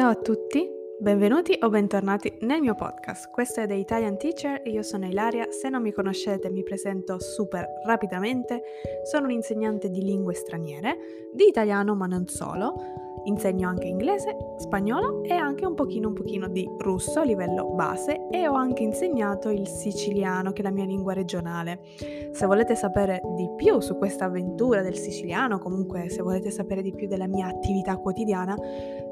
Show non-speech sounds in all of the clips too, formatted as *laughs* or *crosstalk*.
Ciao a tutti, benvenuti o bentornati nel mio podcast. Questo è The Italian Teacher e io sono Ilaria. Se non mi conoscete mi presento super rapidamente. Sono un'insegnante di lingue straniere, di italiano ma non solo. Insegno anche inglese, spagnolo e anche un pochino un pochino di russo a livello base e ho anche insegnato il siciliano che è la mia lingua regionale. Se volete sapere di più su questa avventura del siciliano, comunque se volete sapere di più della mia attività quotidiana,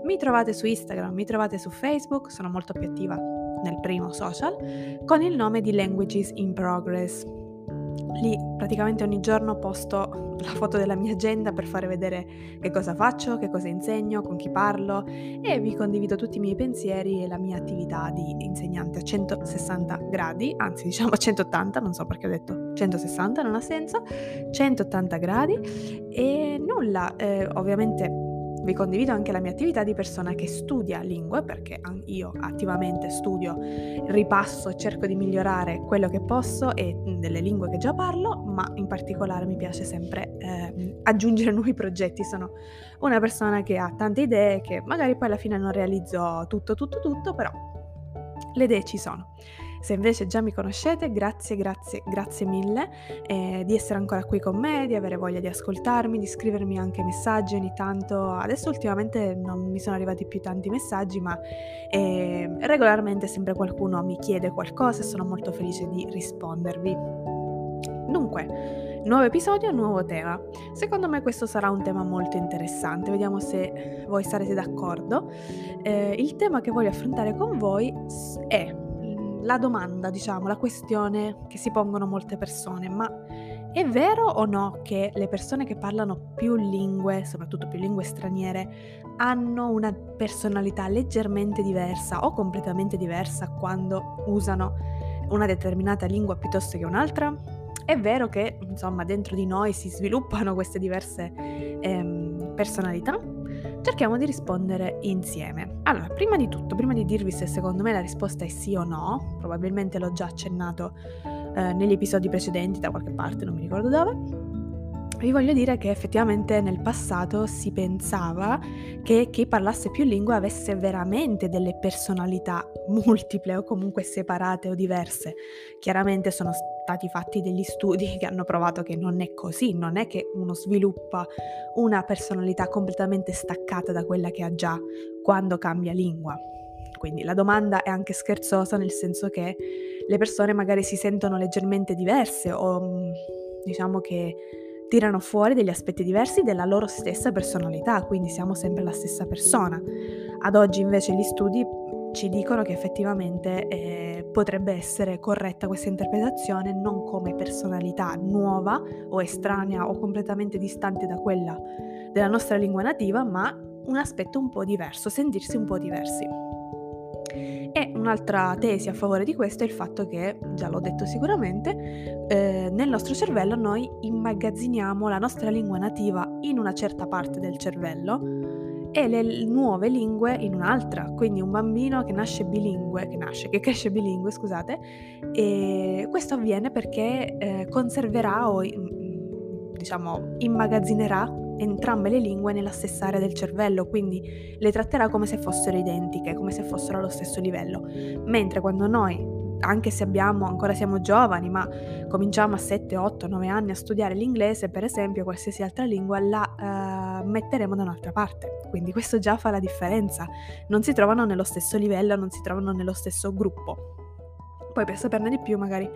mi trovate su Instagram, mi trovate su Facebook, sono molto più attiva nel primo social, con il nome di Languages in Progress. Lì praticamente ogni giorno posto *laughs* la foto della mia agenda per fare vedere che cosa faccio, che cosa insegno, con chi parlo e vi condivido tutti i miei pensieri e la mia attività di insegnante a 160 gradi, anzi diciamo *laughs* a 180, non so perché ho detto 160, non ha senso, 180 gradi e nulla, eh, ovviamente vi condivido anche la mia attività di persona che studia lingue, perché io attivamente studio, ripasso cerco di migliorare quello che posso e delle lingue che già parlo, ma in particolare mi piace sempre eh, aggiungere *laughs* nuovi progetti. Sono una persona che ha tante idee che magari poi alla fine non realizzo tutto, tutto, tutto, però le idee ci sono. Se invece già mi conoscete, grazie, grazie, grazie mille eh, di essere ancora qui con me, di avere voglia di ascoltarmi, di scrivermi anche messaggi ogni tanto. Adesso ultimamente non mi sono arrivati più tanti messaggi, ma eh, regolarmente sempre qualcuno mi chiede qualcosa e sono molto felice di rispondervi. Dunque, nuovo episodio, nuovo tema. Secondo me questo sarà un tema molto interessante, vediamo se voi sarete d'accordo. Eh, il tema che voglio affrontare con voi è la domanda, diciamo, la questione che si pongono molte persone, ma è vero o no che le persone che parlano più lingue, soprattutto più lingue straniere, hanno una personalità leggermente diversa o completamente diversa quando usano una determinata lingua piuttosto che un'altra? È vero che, insomma, dentro di noi si sviluppano queste diverse ehm, personalità? Cerchiamo di rispondere insieme. Allora, prima di tutto, prima di dirvi se secondo me la risposta è sì o no, probabilmente l'ho già accennato eh, negli episodi precedenti da qualche parte, non mi ricordo dove, vi voglio dire che effettivamente nel passato si pensava che chi parlasse più lingue avesse veramente delle personalità *laughs* multiple o comunque separate o diverse. Chiaramente sono stati fatti degli studi *laughs* che hanno provato che non è così, non è che uno sviluppa una personalità completamente staccata da quella che ha già quando cambia lingua. Quindi la domanda è anche scherzosa nel senso che le persone magari si sentono leggermente diverse o mm, diciamo che tirano fuori degli aspetti diversi della loro stessa personalità, quindi siamo sempre la stessa persona. Ad oggi invece gli studi ci dicono che effettivamente eh, potrebbe essere corretta questa interpretazione non come personalità nuova o estranea o completamente distante da quella della nostra lingua nativa, ma un aspetto un po' diverso, sentirsi un po' diversi. E un'altra tesi a favore di questo è il fatto che, già l'ho detto sicuramente, eh, nel nostro cervello noi immagazziniamo la nostra lingua nativa in una certa parte del cervello e le nuove lingue in un'altra. Quindi un bambino che nasce bilingue, che nasce, che cresce bilingue, scusate, e questo avviene perché eh, conserverà o diciamo immagazzinerà entrambe le lingue nella stessa area del cervello, quindi le tratterà come se fossero identiche, come se fossero allo stesso livello. Mentre quando noi anche se abbiamo, ancora siamo giovani, ma cominciamo a 7, 8, 9 anni a studiare l'inglese, per esempio, qualsiasi altra lingua, la uh, metteremo da un'altra parte. Quindi questo già fa la differenza. Non si trovano nello stesso livello, non si trovano nello stesso gruppo. Poi per saperne di più magari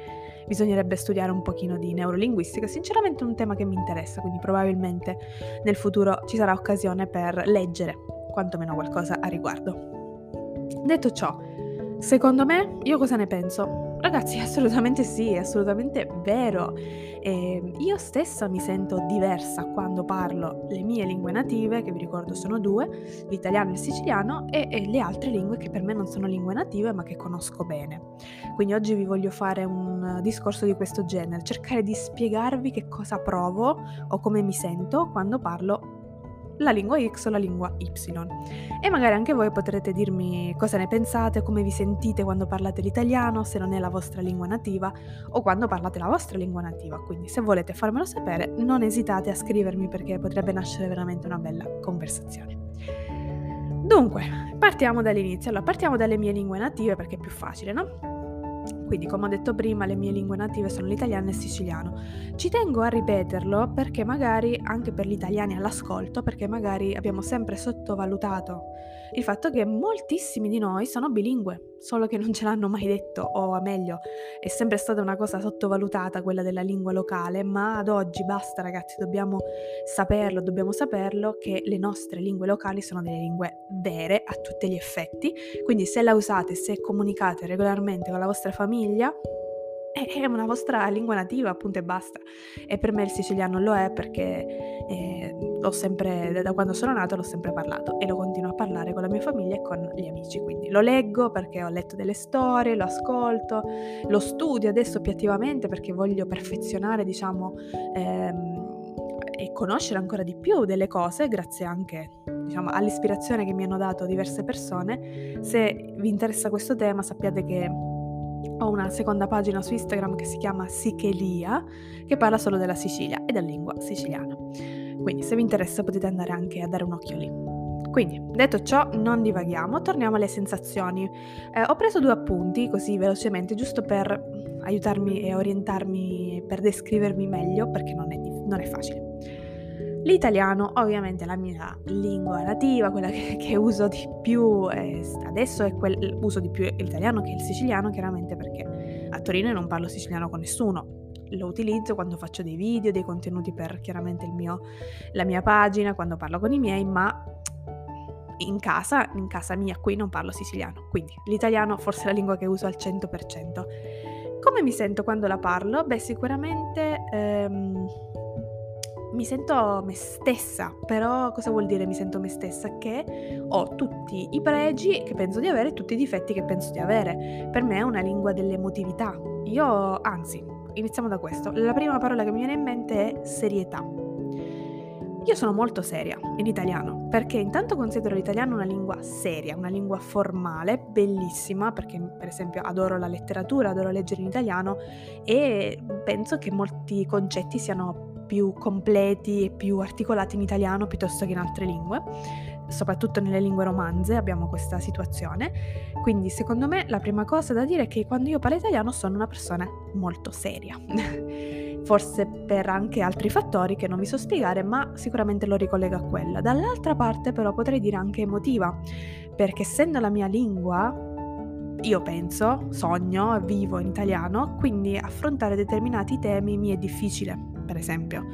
bisognerebbe studiare un pochino di neurolinguistica, sinceramente è un tema che mi interessa, quindi probabilmente nel futuro ci sarà occasione per leggere quantomeno qualcosa a riguardo. Detto ciò, secondo me, io cosa ne penso? Ragazzi, assolutamente sì, è assolutamente vero. E io stessa mi sento diversa quando parlo le mie lingue native, che vi ricordo sono due, l'italiano e il siciliano, e, e le altre lingue che per me non sono lingue native ma che conosco bene. Quindi oggi vi voglio fare un discorso di questo genere, cercare di spiegarvi che cosa provo o come mi sento quando parlo la lingua X o la lingua Y. E magari anche voi potrete dirmi cosa ne pensate, come vi sentite quando parlate l'italiano, se non è la vostra lingua nativa o quando parlate la vostra lingua nativa. Quindi se volete farmelo sapere, non esitate a scrivermi perché potrebbe nascere veramente una bella conversazione. Dunque, partiamo dall'inizio. Allora, partiamo dalle mie lingue native perché è più facile, no? Quindi, come ho detto prima, le mie lingue native sono l'italiano e il siciliano. Ci tengo a ripeterlo perché magari anche per gli italiani all'ascolto, perché magari abbiamo sempre sottovalutato il fatto che moltissimi di noi sono bilingue, solo che non ce l'hanno mai detto, o meglio, è sempre stata una cosa sottovalutata quella della lingua locale, ma ad oggi basta ragazzi, dobbiamo saperlo, dobbiamo saperlo che le nostre lingue locali sono delle lingue vere a tutti gli effetti, quindi se la usate, se comunicate regolarmente con la vostra famiglia, è una vostra lingua nativa, appunto, e basta. E per me il siciliano lo è perché eh, l'ho sempre, da quando sono nato l'ho sempre parlato e lo continuo a parlare con la mia famiglia e con gli amici. Quindi lo leggo perché ho letto delle storie, lo ascolto, lo studio adesso più attivamente perché voglio perfezionare, diciamo, ehm, e conoscere ancora di più delle cose, grazie anche diciamo, all'ispirazione che mi hanno dato diverse persone. Se vi interessa questo tema, sappiate che ho una seconda pagina su Instagram che si chiama Sichelia, che parla solo della Sicilia e della lingua siciliana. Quindi se vi interessa potete andare anche a dare un occhio lì. Quindi, detto ciò, non divaghiamo, torniamo alle sensazioni. Eh, ho preso due appunti così velocemente, giusto per aiutarmi e orientarmi, per descrivermi meglio, perché non è, non è facile. L'italiano ovviamente è la mia lingua nativa, quella che, *laughs* che uso di più eh, adesso è quel, uso di più l'italiano che il siciliano chiaramente perché a Torino non parlo siciliano con nessuno, lo utilizzo quando faccio dei video, dei contenuti per chiaramente mio, la mia pagina, quando parlo con i miei, ma in casa, in casa mia qui non parlo siciliano, quindi l'italiano forse è la lingua che uso al 100%. Come mi sento quando la parlo? Beh, sicuramente... Ehm, mi sento me stessa, però cosa vuol dire mi sento me stessa? Che ho tutti i pregi che penso di avere e tutti i difetti che penso di avere. Per me è una lingua dell'emotività. Io, anzi, iniziamo da questo. La prima parola che mi viene in mente è serietà. Io sono molto seria in italiano perché intanto considero l'italiano una lingua seria, una lingua formale, bellissima, perché per esempio adoro la letteratura, adoro leggere in italiano e penso che molti concetti siano più completi e più articolati in italiano piuttosto che in altre lingue, soprattutto nelle lingue romanze abbiamo questa situazione. Quindi secondo me la prima cosa da dire è che quando io parlo italiano sono una persona molto seria. *laughs* Forse per anche altri fattori che non vi so spiegare, ma sicuramente lo ricollega a quella. Dall'altra parte però potrei dire anche emotiva, perché essendo la mia lingua io penso, sogno, vivo in italiano, quindi affrontare determinati temi mi è difficile per esempio.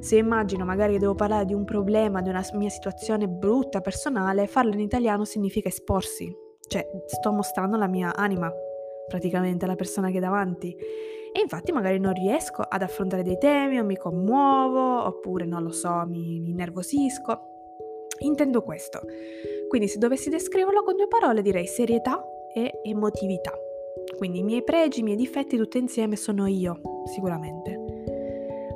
Se immagino magari che devo parlare di un problema, di una mia situazione brutta, personale, farlo in italiano significa esporsi, cioè sto mostrando la mia anima, praticamente, alla persona che è davanti. E infatti magari non riesco ad affrontare dei temi o mi commuovo, oppure non lo so, mi, mi nervosisco. Intendo questo. Quindi se dovessi descriverlo con due parole direi serietà e emotività. Quindi i miei pregi, i miei difetti tutti insieme sono io, sicuramente.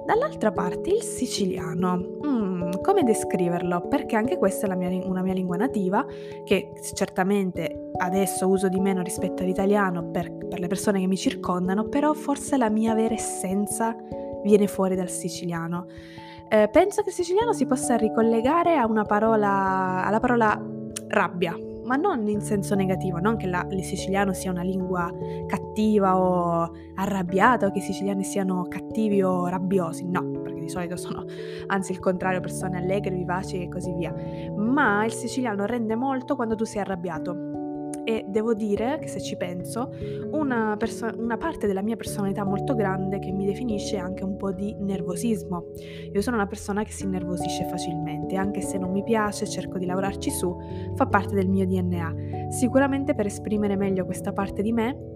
Dall'altra parte il siciliano. Mm, come descriverlo? Perché anche questa è mia, una mia lingua nativa, che certamente adesso uso di meno rispetto all'italiano per, per le persone che mi circondano, però forse la mia vera essenza viene fuori dal siciliano. Eh, penso che il siciliano si possa ricollegare parola, alla parola rabbia, ma non in senso negativo, non che la, il siciliano sia una lingua cattiva o arrabbiata o che i siciliani siano cattivi o rabbiosi, no, perché di solito sono anzi il contrario, persone allegre, vivaci e così via. Ma il siciliano rende molto quando tu sei arrabbiato e devo dire che se ci penso, una, perso- una, parte della mia personalità molto grande che mi definisce anche un po' di nervosismo. Io sono una persona che si innervosisce facilmente, anche se non mi piace, cerco di lavorarci su, fa parte del mio DNA. Sicuramente per esprimere meglio questa parte di me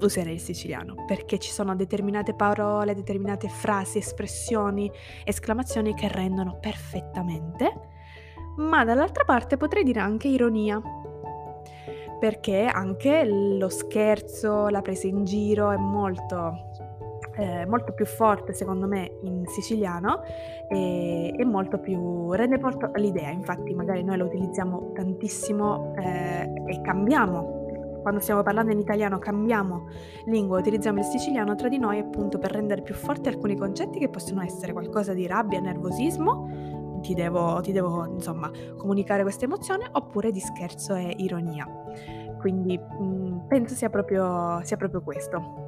userei il siciliano, perché ci sono determinate parole, determinate frasi, espressioni, esclamazioni che rendono perfettamente, ma dall'altra parte potrei dire anche ironia, perché anche lo scherzo, la presa in giro è molto eh, molto più forte secondo me in siciliano e, e, molto più rende molto l'idea. Infatti magari noi lo utilizziamo tantissimo eh, e cambiamo. Quando stiamo parlando in italiano cambiamo lingua utilizziamo il siciliano tra di noi appunto per rendere più forti alcuni concetti che possono essere qualcosa di rabbia nervosismo ti devo, ti devo insomma comunicare questa emozione oppure di scherzo e ironia. Quindi mh, mm, penso sia proprio, sia proprio questo.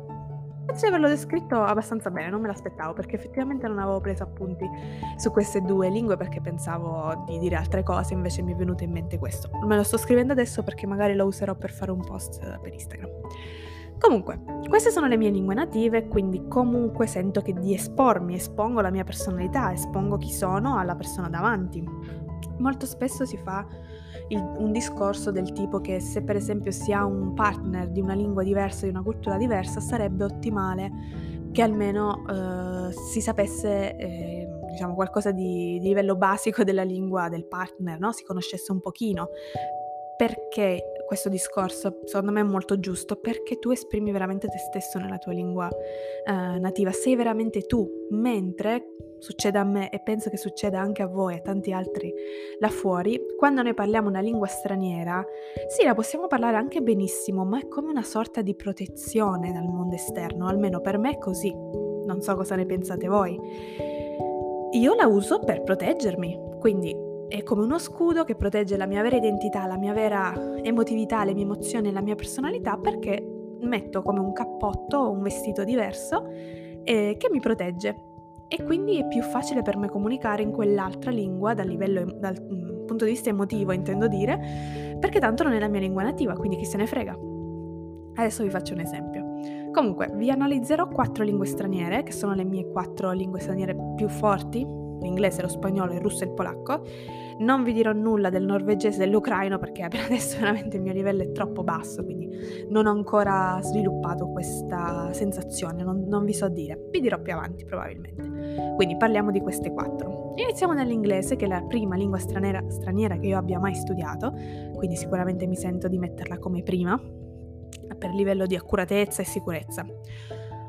Penso di averlo descritto abbastanza bene, non me l'aspettavo perché effettivamente non avevo preso appunti su queste due lingue perché pensavo di dire altre cose, invece mi è venuto in mente questo. Me lo sto scrivendo adesso perché magari lo userò per fare un post per Instagram. Comunque, queste sono le mie lingue native, quindi comunque sento che di espormi, espongo la mia personalità, espongo chi sono alla persona davanti. Molto spesso si fa il, un discorso del tipo che se per esempio si ha un partner di una lingua diversa, di una cultura diversa, sarebbe ottimale che almeno eh, si sapesse eh, diciamo qualcosa di, di, livello basico della lingua del partner, no? si conoscesse un pochino. Perché questo discorso secondo me è molto giusto perché tu esprimi veramente te stesso nella tua lingua eh, nativa, sei veramente tu, mentre succede a me e penso che succeda anche a voi e a tanti altri là fuori, quando noi parliamo una lingua straniera, sì, la possiamo parlare anche benissimo, ma è come una sorta di protezione dal mondo esterno, almeno per me è così. Non so cosa ne pensate voi. Io la uso per proteggermi, quindi è come uno scudo che protegge la mia vera identità, la mia vera emotività, le mie emozioni, la mia personalità perché metto come un cappotto o un vestito diverso eh, che mi protegge. E quindi è più facile per me comunicare in quell'altra lingua dal livello dal mm, punto di vista emotivo intendo dire perché tanto non è la mia lingua nativa quindi chi se ne frega. Adesso vi faccio un esempio. Comunque vi analizzerò quattro lingue straniere che sono le mie quattro lingue straniere più forti l'inglese, lo spagnolo, il russo e il polacco. Non vi dirò nulla del norvegese e dell'ucraino perché per adesso *laughs* veramente il mio livello è troppo basso, quindi non ho ancora sviluppato questa sensazione, non, non vi so dire. Vi dirò più avanti probabilmente. Quindi parliamo di queste quattro. Iniziamo nell'inglese, che è la prima lingua straniera, straniera che io abbia mai studiato, quindi sicuramente mi sento di metterla come prima, per livello di accuratezza e sicurezza.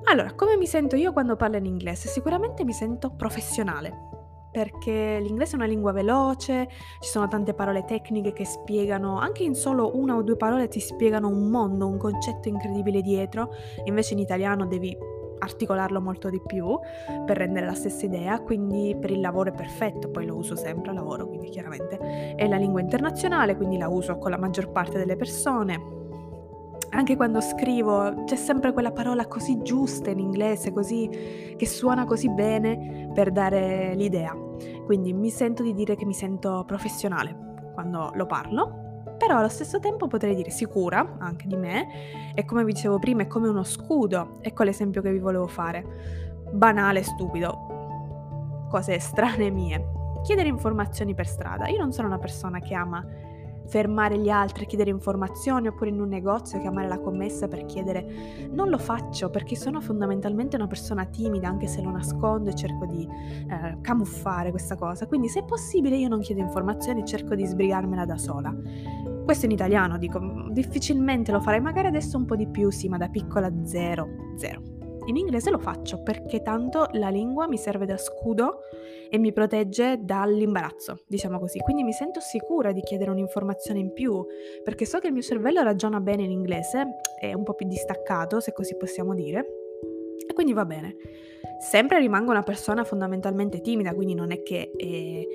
Allora, come mi sento io quando parlo in inglese? Sicuramente mi sento professionale, perché l'inglese è una lingua veloce, ci sono tante parole tecniche che spiegano, anche in solo una o due parole ti spiegano un mondo, un concetto incredibile dietro, invece in italiano devi articolarlo molto di più per rendere la stessa idea, quindi per il lavoro è perfetto, poi lo uso sempre a lavoro, quindi chiaramente è la lingua internazionale, quindi la uso con la maggior parte delle persone, anche quando scrivo c'è sempre quella parola così giusta in inglese, così, che suona così bene per dare l'idea. Quindi mi sento di dire che mi sento professionale quando lo parlo, però allo stesso tempo potrei dire sicura anche di me e come vi dicevo prima è come uno scudo, ecco l'esempio che vi volevo fare. Banale, stupido, cose strane mie. Chiedere informazioni per strada. Io non sono una persona che ama fermare gli altri, chiedere informazioni oppure in un negozio chiamare la commessa per chiedere. Non lo faccio perché sono fondamentalmente una persona timida, anche se lo nascondo e cerco di eh, camuffare questa cosa. Quindi se è possibile io non chiedo informazioni, cerco di sbrigarmela da sola. Questo in italiano dico, difficilmente lo farei, magari adesso un po' di più, sì, ma da piccola zero, zero. In inglese lo faccio perché tanto la lingua mi serve da scudo e mi protegge dall'imbarazzo, diciamo così. Quindi mi sento sicura di chiedere un'informazione in più perché so che il mio cervello ragiona bene in inglese, è un po' più distaccato, se così possiamo dire. E quindi va bene. Sempre rimango una persona fondamentalmente timida, quindi non è che eh,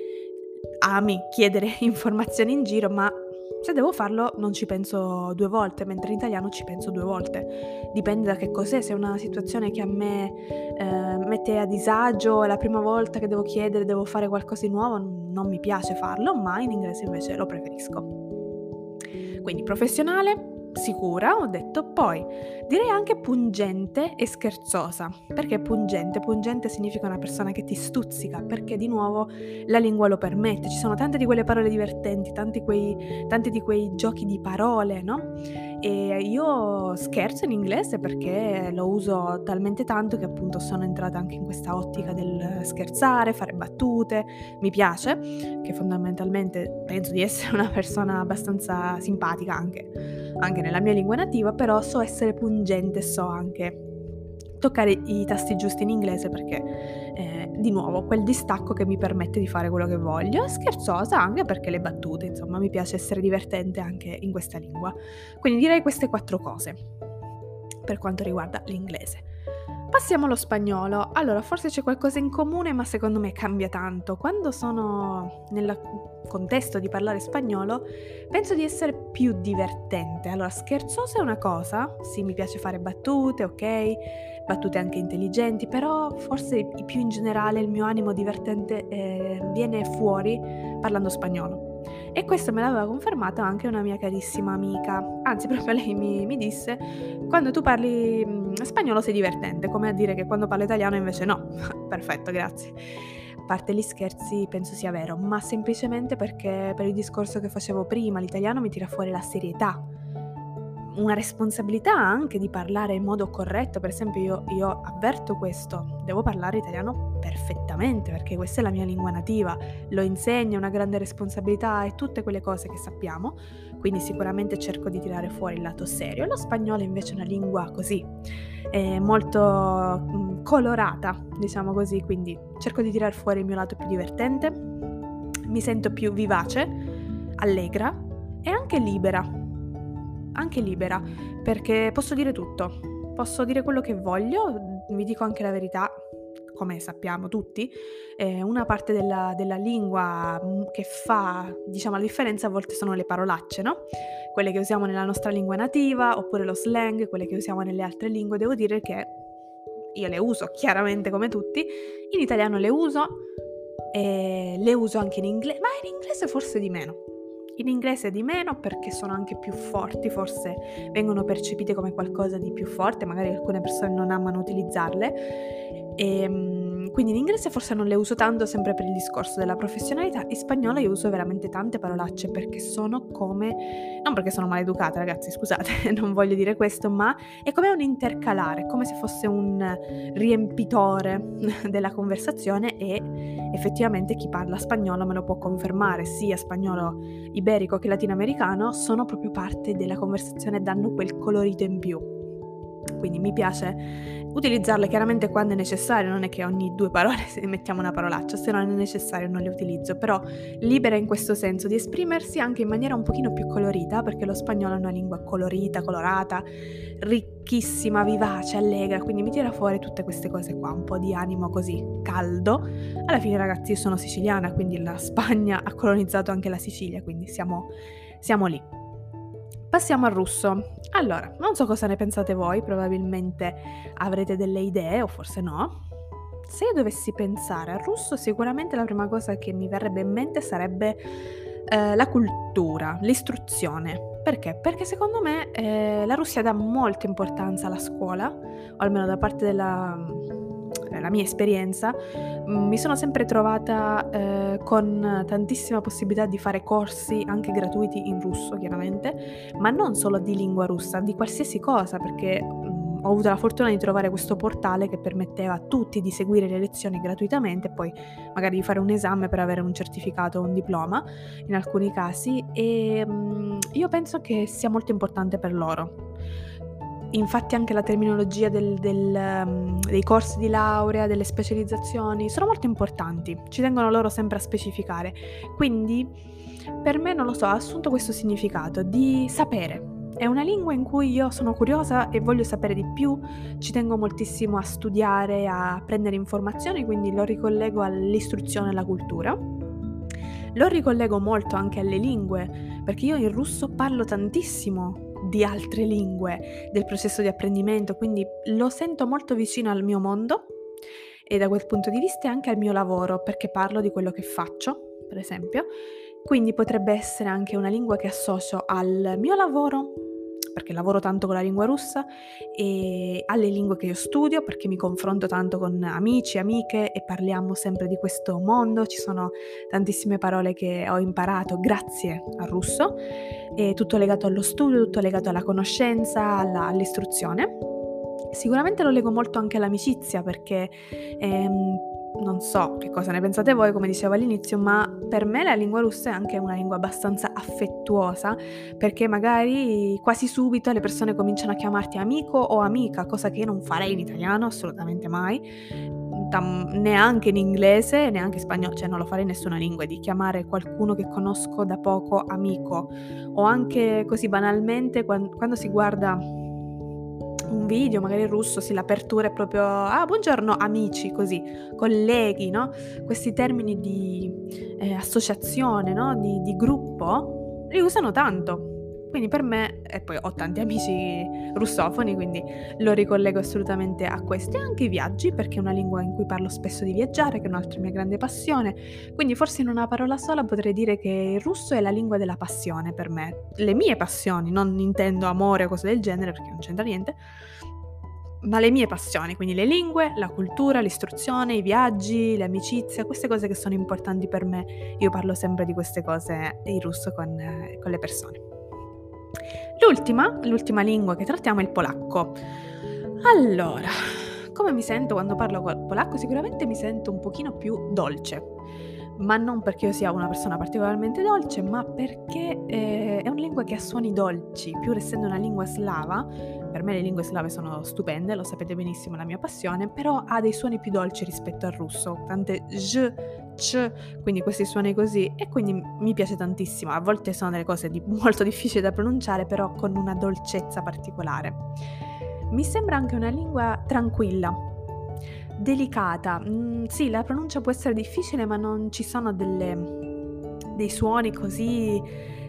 ami chiedere *laughs* informazioni in giro, ma se devo farlo non ci penso due volte, mentre in italiano ci penso due volte. Dipende da che cos'è, se è una situazione che a me eh, mette a disagio, è la prima volta che devo chiedere, devo fare qualcosa di nuovo, non mi piace farlo, ma in inglese invece lo preferisco. Quindi professionale, sicura, ho detto, poi direi anche pungente e scherzosa. Perché pungente? Pungente significa una persona che ti stuzzica, perché di nuovo la lingua lo permette. Ci sono tante di quelle parole divertenti, tanti, quei, tanti di quei giochi di parole, no? E io scherzo in inglese perché lo uso talmente tanto che appunto sono entrata anche in questa ottica del scherzare, fare battute, mi piace, che fondamentalmente penso di essere *laughs* una persona abbastanza simpatica anche, anche nella mia lingua nativa, però so essere pungente, so anche toccare i tasti giusti in inglese perché eh, di nuovo quel distacco che mi permette di fare quello che voglio, scherzosa anche perché le battute, insomma, mi piace essere divertente anche in questa lingua. Quindi direi queste quattro cose per quanto riguarda l'inglese. Passiamo allo spagnolo. Allora, forse c'è qualcosa in comune, ma secondo me cambia tanto. Quando sono nel contesto di parlare spagnolo, penso di essere più divertente. Allora, scherzosa è una cosa, sì, mi piace fare battute, ok, battute anche intelligenti, però forse più in generale il mio animo divertente eh, viene fuori parlando spagnolo. E questo me l'aveva confermato anche una mia carissima amica. Anzi, *laughs* proprio lei mi, mi disse, quando tu parli spagnolo sei divertente, come a dire che quando parlo italiano invece no. *laughs* Perfetto, grazie. A parte gli scherzi, penso sia vero, ma semplicemente perché per il discorso che facevo prima, l'italiano mi tira fuori la serietà una responsabilità anche di parlare in modo corretto, per esempio io, io, avverto questo, devo parlare italiano perfettamente perché questa è la mia lingua nativa, lo insegna, una grande responsabilità e tutte quelle cose che sappiamo, quindi sicuramente cerco di tirare fuori il lato serio. Lo spagnolo invece è una lingua così, molto mm, colorata, diciamo così, quindi cerco di tirare fuori il mio lato più divertente, mi sento più vivace, allegra e anche libera anche libera, perché posso dire tutto, posso dire quello che voglio, vi dico anche la verità, come sappiamo tutti, eh, una parte della, della, lingua mm, che fa, diciamo, la differenza a volte sono le parolacce, no? Quelle che usiamo nella nostra lingua nativa, oppure lo slang, quelle che usiamo nelle altre lingue. Devo dire che io le uso chiaramente come tutti, in italiano le uso, e le uso anche in inglese, ma in inglese forse di meno. In inglese di meno perché sono anche più forti, forse vengono percepite come qualcosa di più forte, magari alcune persone non amano utilizzarle. E, ehm, quindi in inglese forse non le uso tanto sempre per il discorso della professionalità, in spagnolo io uso veramente tante parolacce perché sono come, non perché sono maleducata ragazzi, scusate, *laughs* non voglio dire questo, ma è come un intercalare, come se fosse un riempitore *laughs* della conversazione e effettivamente chi parla spagnolo me lo può confermare, sia spagnolo iberico che latinoamericano, sono proprio parte della conversazione e danno quel colorito in più. Quindi mi piace utilizzarle chiaramente quando è necessario, non è che ogni due parole *laughs* mettiamo una parolaccia, se non è necessario non le utilizzo, però libera in questo senso di esprimersi anche in maniera un pochino più colorita, perché lo spagnolo è una lingua colorita, colorata, ricchissima, vivace, allegra, quindi mi tira fuori tutte queste cose qua, un po' di animo così caldo. Alla fine ragazzi io sono siciliana, quindi la Spagna ha colonizzato anche la Sicilia, quindi siamo, siamo lì. Passiamo al russo. Allora, non so cosa ne pensate voi, probabilmente avrete delle idee o forse no. Se io dovessi pensare al russo, sicuramente la prima cosa che mi verrebbe in mente sarebbe eh, la cultura, l'istruzione. Perché? Perché secondo me eh, la Russia dà molta importanza alla scuola, o almeno da parte della, la mia esperienza, mm, mi sono sempre trovata eh, con tantissima possibilità di fare corsi anche gratuiti in russo, chiaramente, ma non solo di lingua russa, di qualsiasi cosa, perché mh, mm, ho avuto la fortuna di trovare questo portale che permetteva a tutti di seguire le lezioni gratuitamente e poi magari di fare un esame per avere un certificato o un diploma in alcuni casi e mh, mm, io penso che sia molto importante per loro infatti anche la terminologia del, del, um, dei corsi di laurea, delle specializzazioni, sono molto importanti, ci tengono loro sempre a specificare. Quindi per me, non lo so, ha assunto questo significato di sapere. È una lingua in cui io sono curiosa e voglio sapere di più, ci tengo moltissimo a studiare, a prendere informazioni, quindi lo ricollego all'istruzione e alla cultura. Lo ricollego molto anche alle lingue, perché io in russo parlo tantissimo, di altre lingue, del processo di apprendimento, quindi lo sento molto vicino al mio mondo e da quel punto di vista anche al mio lavoro, perché parlo di quello che faccio, per esempio. Quindi potrebbe essere anche una lingua che associo al mio lavoro, perché lavoro tanto con la lingua russa, e alle lingue che io studio, perché mi confronto tanto con amici, amiche e parliamo sempre di questo mondo. Ci sono tantissime parole che ho imparato grazie al russo, è tutto legato allo studio, tutto legato alla conoscenza, alla, all'istruzione. Sicuramente lo leggo molto anche all'amicizia perché ehm, non so che cosa ne pensate voi, come dicevo all'inizio, ma per me la lingua russa è anche una lingua abbastanza affettuosa, perché magari quasi subito le persone cominciano a chiamarti amico o amica, cosa che io non farei in italiano, assolutamente mai, neanche in inglese, neanche in spagnolo, cioè non lo farei in nessuna lingua, di chiamare qualcuno che conosco da poco amico, o anche così banalmente quando, quando si guarda video, magari in russo, sì, l'apertura è proprio ah, buongiorno amici, così, colleghi, no? Questi termini di eh, associazione, no? Di, di gruppo, li usano tanto. Quindi per me, e poi ho tanti amici russofoni, quindi lo ricollego assolutamente a questi, e anche i viaggi, perché è una lingua in cui parlo spesso di viaggiare, che è un'altra mia grande passione. Quindi forse in una parola sola potrei dire che il russo è la lingua della passione per me. Le mie passioni, non intendo amore o cose del genere, perché non c'entra niente, ma le mie passioni, quindi le lingue, la cultura, l'istruzione, i viaggi, le amicizie, queste cose che sono importanti per me. Io parlo sempre di queste cose in russo con, con le persone. L'ultima, l'ultima lingua che trattiamo è il polacco. Allora, come mi sento quando parlo polacco? Sicuramente mi sento un pochino più dolce, ma non perché io sia una persona particolarmente dolce, ma perché eh, è una lingua che ha suoni dolci, pur essendo una lingua slava, per me le lingue slave sono stupende, lo sapete benissimo, è la mia passione, però ha dei suoni più dolci rispetto al russo, tante j, c, quindi questi suoni così, e quindi mi piace tantissimo. A volte sono delle cose di, *laughs* molto difficili da pronunciare, però con una dolcezza particolare. Mi sembra anche una lingua tranquilla, delicata. Mm, sì, la pronuncia può essere difficile, ma non ci sono delle, dei suoni così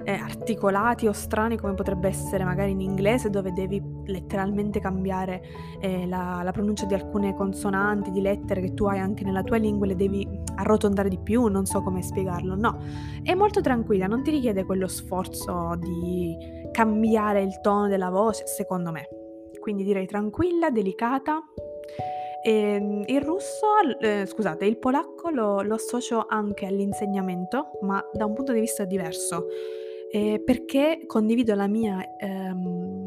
eh, articolati o strani come potrebbe essere magari in inglese dove devi letteralmente cambiare eh, la, la, pronuncia di alcune consonanti, di lettere che tu hai anche nella tua lingua le devi arrotondare di più, non so come spiegarlo. No, è molto tranquilla, non ti richiede quello sforzo di cambiare il tono della voce, secondo me. Quindi direi tranquilla, delicata. E ehm, il russo, eh, scusate, il polacco lo, lo associo anche all'insegnamento, ma da un punto di vista diverso eh, perché condivido la mia, ehm,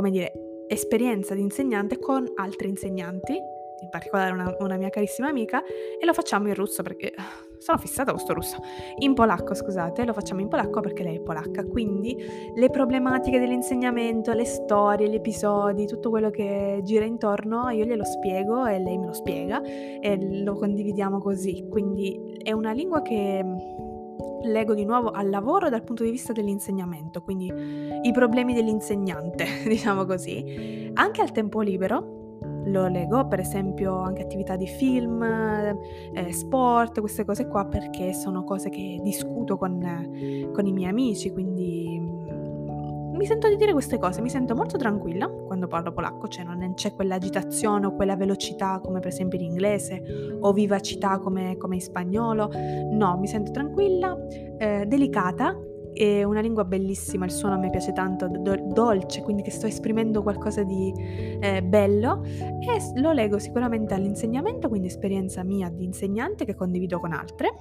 come dire, esperienza di insegnante con altri insegnanti, in particolare una, una, mia carissima amica, e lo facciamo in russo perché sono fissata con sto russo. In polacco, scusate, lo facciamo in polacco perché lei è polacca. Quindi le problematiche dell'insegnamento, le storie, gli episodi, tutto quello che gira intorno, io glielo spiego e lei me lo spiega e lo condividiamo così. Quindi è una lingua che leggo di nuovo al lavoro dal punto di vista dell'insegnamento, quindi i problemi dell'insegnante, *laughs* diciamo così. Anche al tempo libero lo leggo, per esempio anche attività di film, eh, sport, queste cose qua, perché sono cose che discuto con, con i miei amici, quindi mi sento di dire queste cose, mi sento molto tranquilla quando parlo polacco, cioè non c'è quell'agitazione o quella velocità come per esempio in inglese o vivacità come, come in spagnolo, no, mi sento tranquilla, eh, delicata, è una lingua bellissima, il suono a me piace tanto, do- dolce, quindi che sto esprimendo qualcosa di eh, bello e lo leggo sicuramente all'insegnamento, quindi esperienza mia di insegnante che condivido con altre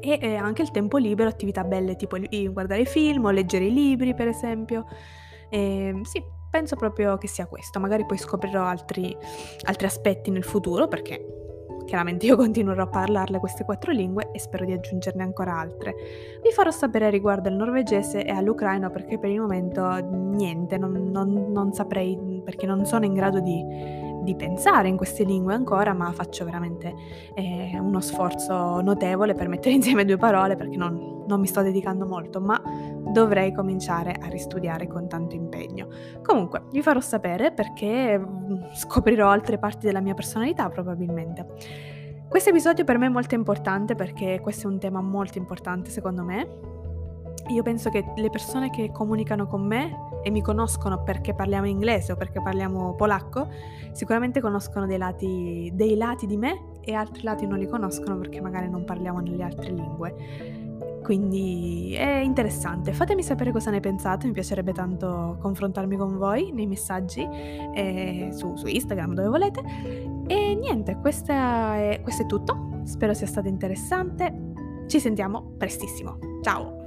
e eh, anche il tempo libero, attività belle tipo guardare film o leggere i libri per esempio. E, sì, penso proprio che sia questo, magari poi scoprirò altri, altri aspetti nel futuro perché chiaramente io *laughs* continuerò a parlarle queste quattro lingue e spero di aggiungerne ancora altre. Vi farò sapere riguardo al norvegese e all'ucraino perché per il momento niente, non, non, non saprei perché non sono in grado di di pensare in queste lingue ancora, ma faccio veramente eh, uno sforzo notevole per mettere *laughs* insieme due parole perché non, non mi sto dedicando molto, ma dovrei cominciare a ristudiare con tanto impegno. Comunque, vi farò sapere perché mm, scoprirò altre parti della mia personalità probabilmente. Questo episodio per me è molto importante perché questo è un tema molto importante secondo me io penso che le persone che comunicano con me e mi conoscono perché parliamo inglese o perché parliamo polacco, sicuramente conoscono dei lati, dei lati di me e altri lati non li conoscono perché magari non parliamo nelle altre lingue. Quindi è interessante. Fatemi sapere cosa ne pensate, mi piacerebbe tanto confrontarmi con voi nei messaggi eh, su, su, Instagram, dove volete. E niente, questo è, questo è tutto. Spero sia stato interessante. Ci sentiamo prestissimo. Ciao!